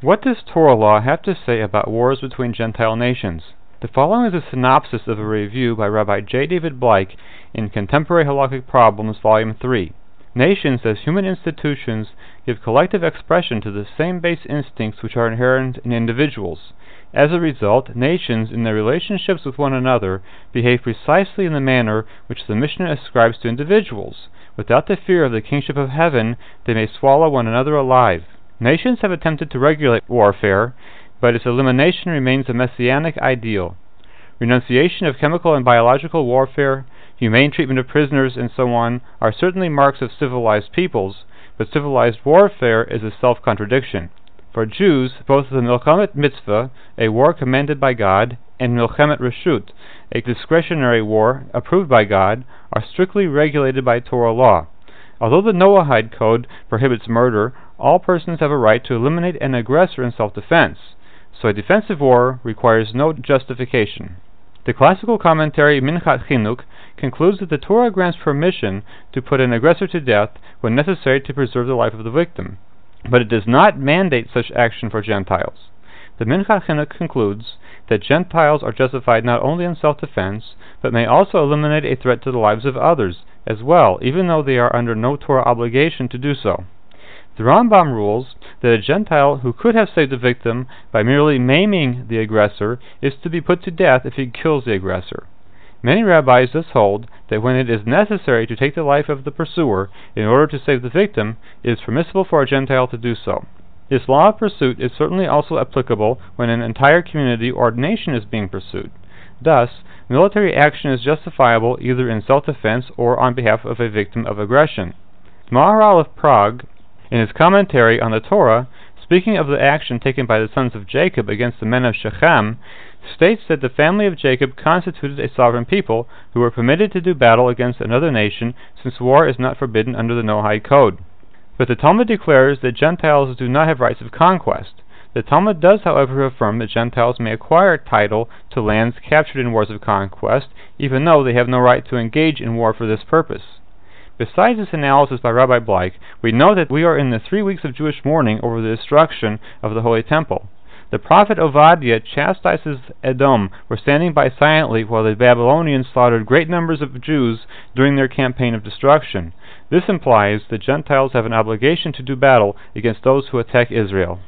What does Torah law have to say about wars between Gentile nations? The following is a synopsis of a review by Rabbi J. David Bleich in Contemporary Halakhic Problems, Volume 3. Nations, as human institutions, give collective expression to the same base instincts which are inherent in individuals. As a result, nations, in their relationships with one another, behave precisely in the manner which the Mishnah ascribes to individuals. Without the fear of the kingship of heaven, they may swallow one another alive. Nations have attempted to regulate warfare, but its elimination remains a messianic ideal. Renunciation of chemical and biological warfare, humane treatment of prisoners, and so on, are certainly marks of civilized peoples, but civilized warfare is a self contradiction. For Jews, both the Milchemet Mitzvah, a war commanded by God, and Milchemet Reshut, a discretionary war approved by God, are strictly regulated by Torah law. Although the Noahide Code prohibits murder, all persons have a right to eliminate an aggressor in self defense, so a defensive war requires no justification. The classical commentary Minchat Chinuch concludes that the Torah grants permission to put an aggressor to death when necessary to preserve the life of the victim, but it does not mandate such action for Gentiles. The Minchat Chinuch concludes that Gentiles are justified not only in self-defense, but may also eliminate a threat to the lives of others as well, even though they are under no Torah obligation to do so. The Rambam rules that a Gentile who could have saved the victim by merely maiming the aggressor is to be put to death if he kills the aggressor. Many rabbis thus hold that when it is necessary to take the life of the pursuer in order to save the victim, it is permissible for a Gentile to do so. This law of pursuit is certainly also applicable when an entire community or nation is being pursued. Thus, military action is justifiable either in self-defense or on behalf of a victim of aggression. Maharal of Prague in his commentary on the Torah, speaking of the action taken by the sons of Jacob against the men of Shechem, states that the family of Jacob constituted a sovereign people who were permitted to do battle against another nation, since war is not forbidden under the Noahide Code. But the Talmud declares that Gentiles do not have rights of conquest. The Talmud does, however, affirm that Gentiles may acquire title to lands captured in wars of conquest, even though they have no right to engage in war for this purpose. Besides this analysis by Rabbi Bleich, we know that we are in the three weeks of Jewish mourning over the destruction of the Holy Temple. The prophet Obadiah chastises Edom for standing by silently while the Babylonians slaughtered great numbers of Jews during their campaign of destruction. This implies that Gentiles have an obligation to do battle against those who attack Israel.